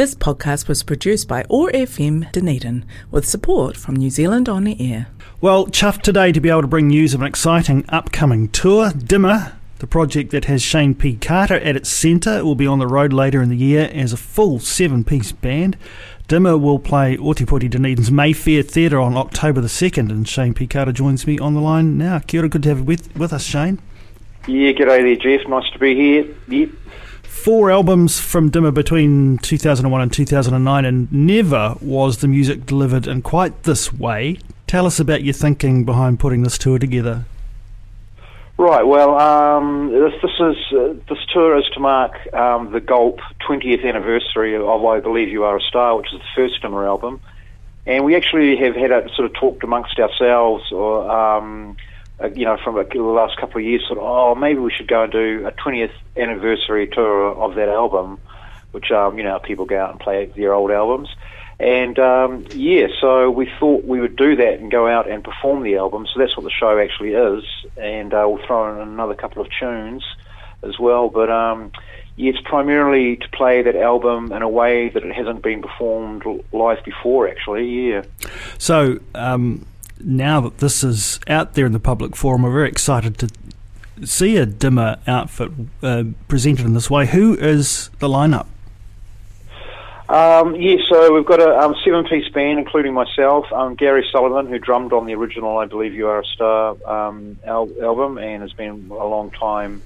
This podcast was produced by OAR FM Dunedin with support from New Zealand On the Air. Well, chuffed today to be able to bring news of an exciting upcoming tour, Dimmer. The project that has Shayne P. Carter at its centre will be on the road later in the year as a full seven piece band. Dimmer will play Otepoti Dunedin's Mayfair Theatre on October the 2nd, and Shayne P. Carter joins me on the line now. Kia ora, good to have you with, with us, Shayne. Yeah, g'day there, Jeff. Nice to be here. Yep. Four albums from Dimmer between 2001 and 2009, and never was the music delivered in quite this way. Tell us about your thinking behind putting this tour together. Right. Well, um, this this is uh, this tour is to mark um, the Gulp 20th anniversary of I Believe You Are a Star, which is the first Dimmer album, and we actually have had a sort of talked amongst ourselves, or um, uh, you know, from a, the last couple of years, sort of, oh, maybe we should go and do a 20th anniversary tour of that album, which um, you know, people go out and play their old albums. And um, yeah, so we thought we would do that and go out and perform the album. So that's what the show actually is. And uh, we'll throw in another couple of tunes as well. But um, yeah, it's primarily to play that album in a way that it hasn't been performed live before, actually. Yeah. So um, now that this is out there in the public forum, we're very excited to see a dimmer outfit uh, presented in this way. Who is the lineup? Um, yeah, so we've got a um, seven-piece band, including myself, um, Gary Sullivan, who drummed on the original "I Believe You Are a Star" um, al- album and has been a long time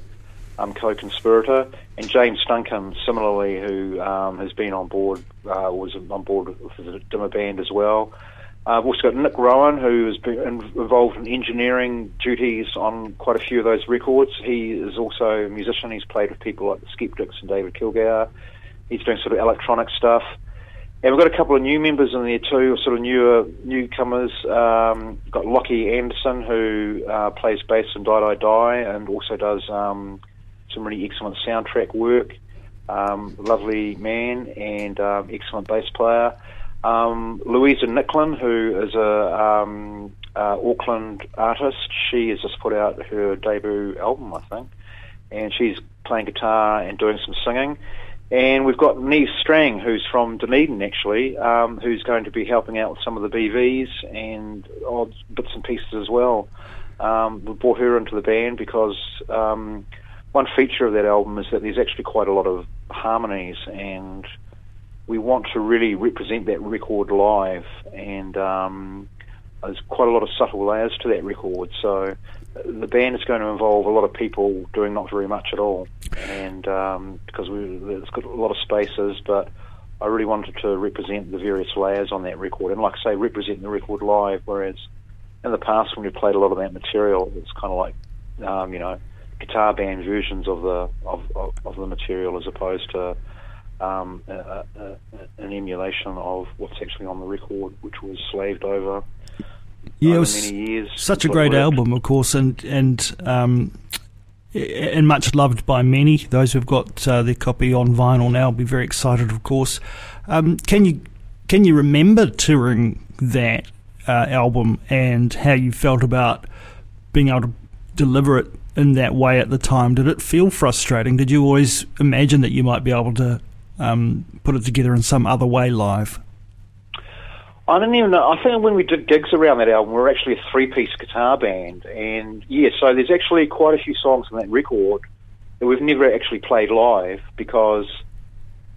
um, co-conspirator, and James Duncan, similarly, who um, has been on board, uh, was on board with the Dimmer band as well. Uh, I've also got Nick Roughan, who has been involved in engineering duties on quite a few of those records. He is also a musician. He's played with people like the Skeptics and David Kilgour he's doing sort of electronic stuff. And we've got a couple of new members in there too, sort of newer newcomers. Um, got Lockie Anderson, who uh, plays bass in Die Die Die and also does um, some really excellent soundtrack work. Um, lovely man and um, excellent bass player. Um, Louisa Nicklin, who is a um, uh, Auckland artist, she has just put out her debut album, I think, and she's playing guitar and doing some singing. And we've got Neve Strang, who's from Dunedin actually, um, who's going to be helping out with some of the BVs and odd bits and pieces as well. Um, we brought her into the band because um, one feature of that album is that there's actually quite a lot of harmonies, and we want to really represent that record live. And um, there's quite a lot of subtle layers to that record. So the band is going to involve a lot of people doing not very much at all, and um, because we, it's got a lot of spaces, but I really wanted to represent the various layers on that record, and like I say, represent the record live. Whereas in the past, when we played a lot of that material, it's kind of like um, you know guitar band versions of the of, of, of the material as opposed to um, a, a, an emulation of what's actually on the record, which was slaved over yeah, it was many years. Such a great album, of course, and and um, and much loved by many. Those who've got uh, their copy on vinyl now will be very excited, of course. Um, can you can you remember touring that uh, album and how you felt about being able to deliver it in that way at the time? Did it feel frustrating? Did you always imagine that you might be able to um, put it together in some other way live? I don't even know. I think when we did gigs around that album, we were actually a three-piece guitar band, and yeah, so there's actually quite a few songs on that record that we've never actually played live because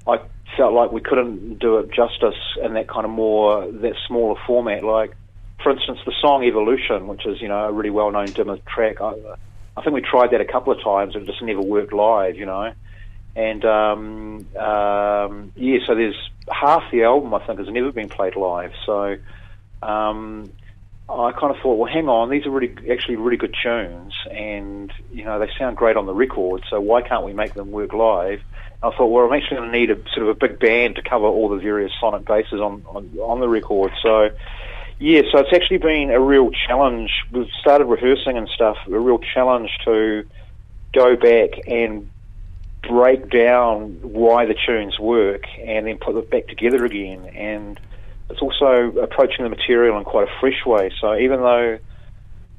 I felt like we couldn't do it justice in that kind of more that smaller format. Like, for instance, the song "Evolution," which is you know a really well-known Dimmer track. I, I think we tried that a couple of times, and it just never worked live. You know. And um, um, yeah, so there's half the album I think has never been played live. So um, I kind of thought, well, hang on, these are really actually really good tunes, and you know they sound great on the record. So why can't we make them work live? I thought, well, I'm actually going to need a sort of a big band to cover all the various sonic bases on, on on the record. So yeah, so it's actually been a real challenge. We've started rehearsing and stuff. A real challenge to go back and break down why the tunes work and then put them back together again. And it's also approaching the material in quite a fresh way. So even though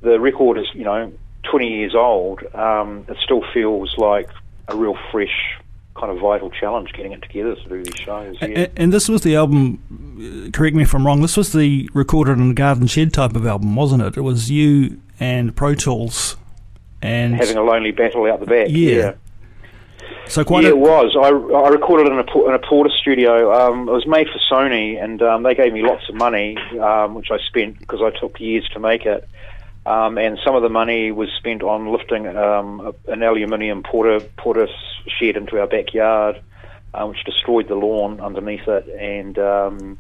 the record is, you know, 20 years old, um, it still feels like a real fresh kind of vital challenge getting it together to do these shows. Yeah. And, and, this was the album. Correct me if I'm wrong. This was the recorded in a garden shed type of album, wasn't it? It was you and Pro Tools, and having a lonely battle out the back. Yeah. yeah. So quite. Yeah, a, it was. I, I recorded in a in a Porter studio. Um, it was made for Sony, and um, they gave me lots of money, um, which I spent because I took years to make it. Um, and some of the money was spent on lifting um, an aluminium porter porter shed into our backyard, uh, which destroyed the lawn underneath it, and um,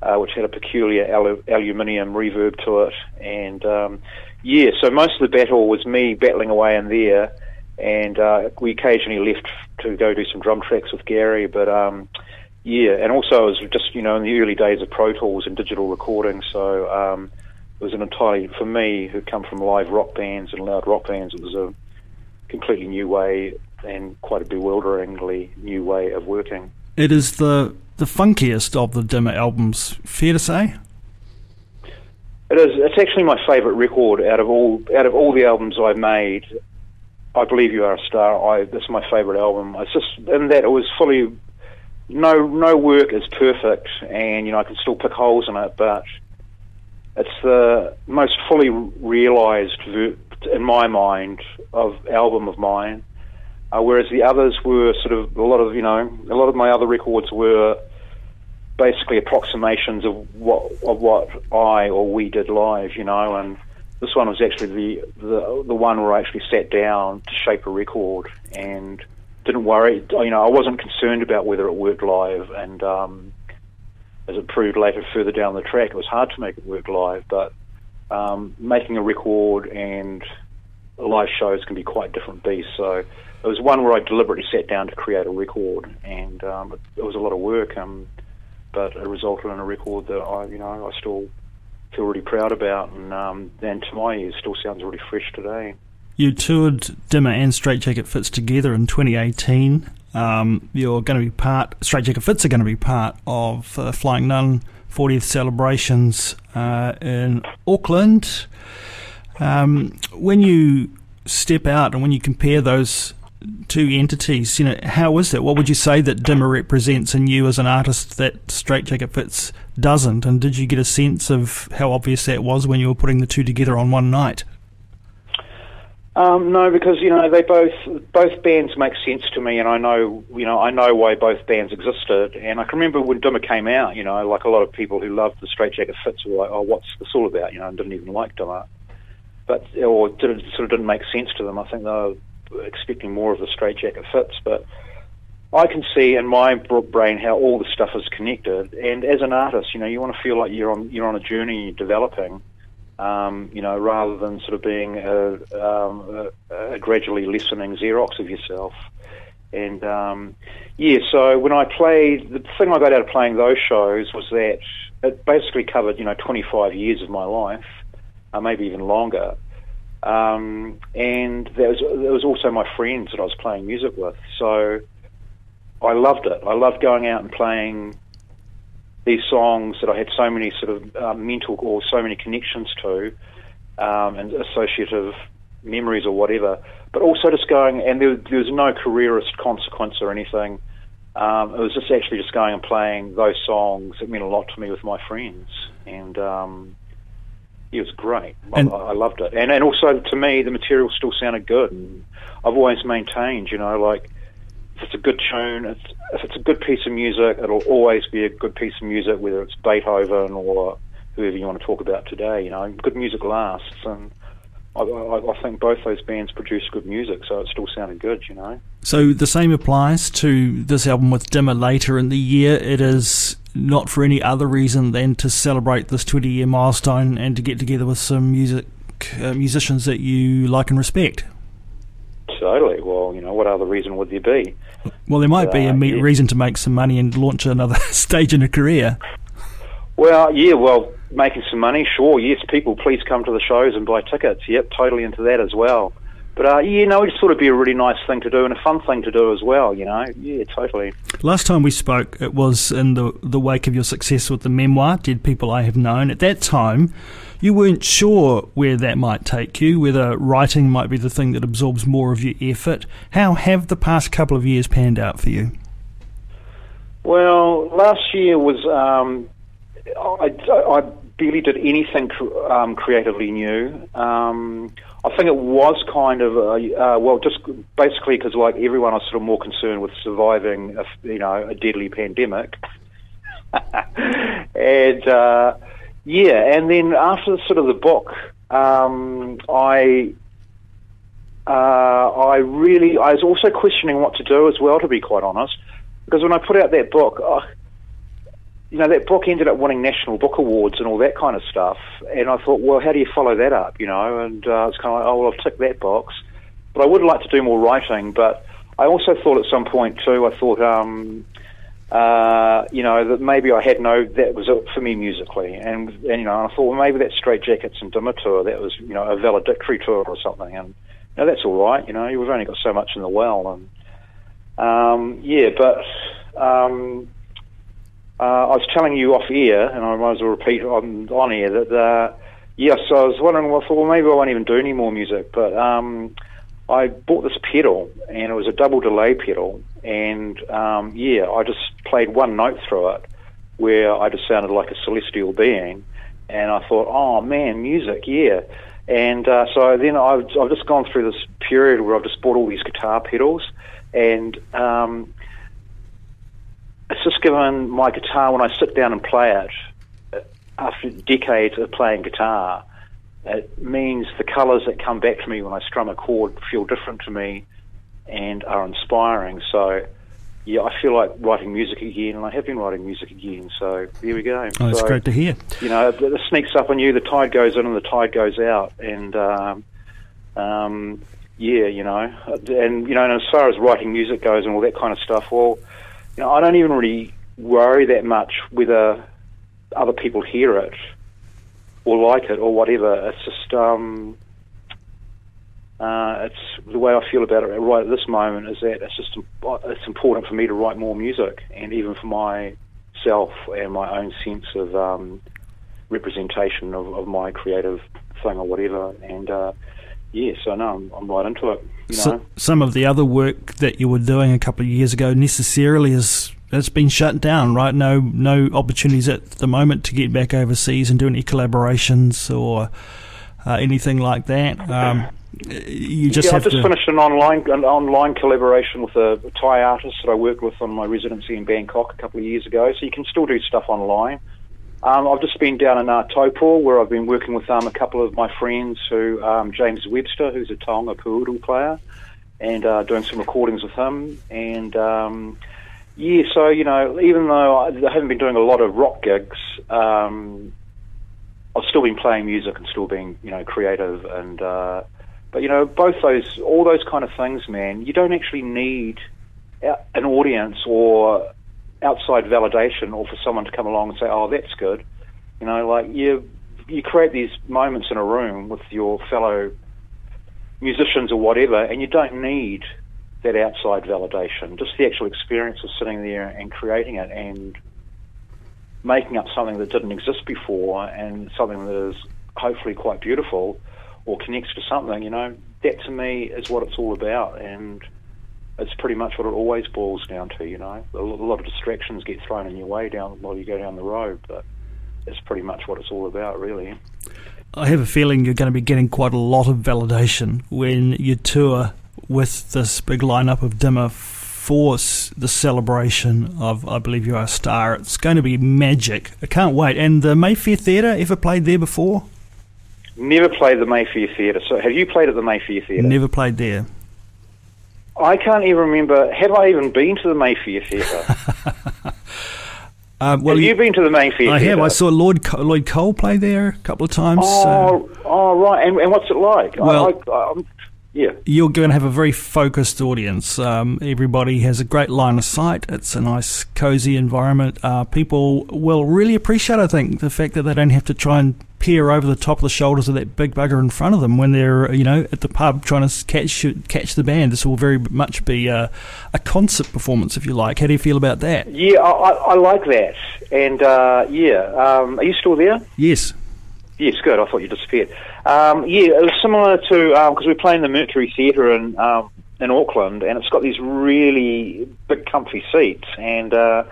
uh, which had a peculiar alu- aluminium reverb to it. And um, yeah, so most of the battle was me battling away in there, and uh, we occasionally left to go do some drum tracks with Gary, but. Um, yeah, and also it was just you know in the early days of Pro Tools and digital recording, so um, it was an entirely for me who come from live rock bands and loud rock bands. It was a completely new way and quite a bewilderingly new way of working. It is the the funkiest of the Dimmer albums. Fair to say. It is. It's actually my favourite record out of all out of all the albums I've made. I believe you are a star. I this is my favourite album. It's just in that it was fully no no work is perfect, and you know I can still pick holes in it, but it's the most fully realised, in my mind, of album of mine. Uh, whereas the others were sort of a lot of you know a lot of my other records were basically approximations of what of what I or we did live, you know, and this one was actually the the the one where I actually sat down to shape a record and didn't worry. You know, I wasn't concerned about whether it worked live, and um, as it proved later further down the track, it was hard to make it work live, but um, making a record and live shows can be quite different beasts. So it was one where I deliberately sat down to create a record, and um, it, it, was a lot of work, um, but it resulted in a record that I, you know, I still feel really proud about, and um, and to my ears still sounds really fresh today. You toured Dimmer and Strait-Jacket Fitz together in 2018. Um, you're going to be part, Strait-Jacket Fitz are going to be part of uh, Flying Nun 40th celebrations uh, in Auckland. Um, when you step out and when you compare those two entities, you know, how is that? What would you say that Dimmer represents in you as an artist that Strait-Jacket Fitz doesn't? And did you get a sense of how obvious that was when you were putting the two together on one night? Um, no, because you know they both both bands make sense to me, and I know you know I know why both bands existed. And I can remember when Dimmer came out, you know, like a lot of people who loved the Strait-Jacket Fitz were like, "Oh, what's this all about?" You know, and didn't even like Dimmer, but or did, sort of didn't make sense to them. I think they were expecting more of the Strait-Jacket Fitz, but I can see in my brain how all the stuff is connected. And as an artist, you know, you want to feel like you're on you're on a journey, you're developing um, you know, rather than sort of being a, um, a, a, gradually lessening Xerox of yourself. And um, yeah, so when I played, the thing I got out of playing those shows was that it basically covered, you know, 25 years of my life, uh, maybe even longer. Um, and there was, there was also my friends that I was playing music with. So I loved it. I loved going out and playing these songs that I had so many sort of uh, mental or so many connections to um, and associative memories or whatever, but also just going, and there, there was no careerist consequence or anything. Um, it was just actually just going and playing those songs. It meant a lot to me with my friends, and um, it was great. And I, I, loved it, and and also to me, the material still sounded good. And I've always maintained, you know, like if it's a good tune, it's, if it's a good piece of music, it'll always be a good piece of music, whether it's Beethoven or whoever you want to talk about today. You know, good music lasts, and I, I, I think both those bands produced good music, so it still sounded good. You know. So the same applies to this album with Dimmer later in the year. It is not for any other reason than to celebrate this 20 year milestone and to get together with some music uh, musicians that you like and respect. Totally. Well, you know, what other reason would there be? Well, there might uh, be a uh, yeah. reason to make some money and launch another stage in a career. Well, yeah, well, making some money, sure. Yes, people, please come to the shows and buy tickets. Yep, totally into that as well. but uh, yeah, no, it'd sort of be a really nice thing to do and a fun thing to do as well. You know, yeah, totally. Last time we spoke, it was in the the wake of your success with the memoir, Dead People I Have Known. At that time, you weren't sure where that might take you, whether writing might be the thing that absorbs more of your effort. How have the past couple of years panned out for you? Well, last year was um, I, I barely did anything um, creatively new. Um, I think it was kind of a, uh, well, just basically because like everyone was sort of more concerned with surviving, a, you know, a deadly pandemic, and uh, yeah, and then after sort of the book, um, I. Uh, I really, I was also questioning what to do as well, to be quite honest, because when I put out that book, uh, you know, that book ended up winning national book awards and all that kind of stuff. And I thought, well, how do you follow that up? You know, and uh, it's kind of like, oh, well, I've ticked that box, but I would like to do more writing. But I also thought at some point too, I thought, um, uh, you know, that maybe I had no, that was it for me musically. And, and you know, I thought, well, maybe that Strait-Jackets and Dimmer tour, that was, you know, a valedictory tour or something. And, you know, that's all right. You know, we've only got so much in the well. And, um, yeah, but, um, uh, I was telling you off air, and I might as well repeat on, on air, that, uh, yes, I was wondering, well, I thought, well, maybe I won't even do any more music, but um, I bought this pedal, and it was a double delay pedal, and um, yeah, I just played one note through it, where I just sounded like a celestial being, and I thought, oh man, music, yeah. And uh, so then I've, I've just gone through this period where I've just bought all these guitar pedals, and um, it's just given my guitar when I sit down and play it uh, after decades of playing guitar. It means the colours that come back to me when I strum a chord feel different to me and are inspiring. So, yeah, I feel like writing music again, and I have been writing music again. So there we go. Oh, that's so, great to hear. You know, it, it sneaks up on you. The tide goes in and the tide goes out, and um, um, yeah, you know, and you know, and as far as writing music goes and all that kind of stuff, well you know, I don't even really worry that much whether other people hear it or like it or whatever. It's just um, uh, it's the way I feel about it right at this moment is that it's just it's important for me to write more music and even for myself and my own sense of um, representation of, of, my creative thing or whatever. And uh, yeah, so no, I'm, I'm right into it. You know? so, some of the other work that you were doing a couple of years ago necessarily has has been shut down, right? No, no opportunities at the moment to get back overseas and do any collaborations or uh, anything like that. Um, you just yeah, have I've just to... finished an online an online collaboration with a Thai artist that I worked with on my residency in Bangkok a couple of years ago. So you can still do stuff online. Um, I've just been down in uh, Taupo where I've been working with um, a couple of my friends who, um, James Webster, who's a taonga pūoro player, and uh, doing some recordings with him. And um, yeah, so, you know, even though I, haven't been doing a lot of rock gigs, um, I've still been playing music and still being, you know, creative. And, uh, but, you know, both those, all those kind of things, man, you don't actually need an audience or outside validation or for someone to come along and say, "Oh, that's good." You know, like you you create these moments in a room with your fellow musicians or whatever, and you don't need that outside validation. Just the actual experience of sitting there and creating it and making up something that didn't exist before and something that is hopefully quite beautiful or connects to something. You know, that to me is what it's all about, and it's pretty much what it always boils down to. You know, a lot of distractions get thrown in your way down while you go down the road, but it's pretty much what it's all about, really. I have a feeling you're going to be getting quite a lot of validation when you tour with this big lineup of Dimmer for the celebration of I Believe You Are a Star. It's going to be magic. I can't wait. And the Mayfair Theatre, ever played there before? Never played the Mayfair Theatre. So have you played at the Mayfair Theatre? Never played there. I can't even remember. Have I even been to the Mayfair Theatre? Uh, well, have you, you, been to the Mayfair? I have. I saw Lloyd Co- Lloyd Cole play there a couple of times. Oh, so. oh right. And, and, what's it like? Well, I, I, yeah. You're going to have a very focused audience. Um, everybody has a great line of sight. It's a nice, cozy environment. Uh, people will really appreciate, I think, the fact that they don't have to try and peer over the top of the shoulders of that big bugger in front of them when they're you know at the pub trying to catch catch the band. This will very much be a, a concert performance, if you like. How do you feel about that? Yeah, I, I like that, and uh, yeah, um, are you still there? Yes. Yes, good. I thought you disappeared. Um, yeah, it was similar to because um, we're playing the Mercury Theatre in um, in Auckland, and it's got these really big, comfy seats. And uh,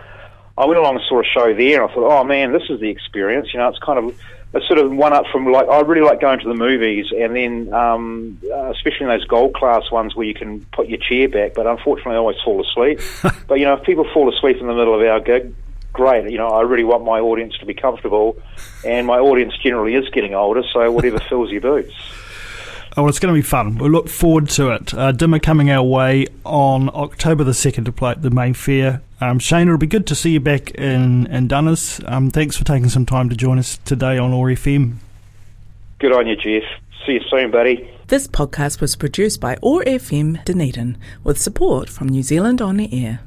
I went along and saw a show there, and I thought, oh man, this is the experience. You know, it's kind of it's sort of one up from like I really like going to the movies, and then um, uh, especially in those gold class ones where you can put your chair back. But unfortunately, I always fall asleep. but you know, if people fall asleep in the middle of our gig, great. You know, I really want my audience to be comfortable, and my audience generally is getting older, so whatever fills your boots. Oh, well, it's going to be fun. We look forward to it. Uh, Dimmer coming our way on October the 2nd to play at the Mayfair. Um, Shayne, it'll be good to see you back in, in Dunners. Um, thanks for taking some time to join us today on OAR FM. Good on you, Jeff. See you soon, buddy. This podcast was produced by OAR FM Dunedin with support from New Zealand On the Air.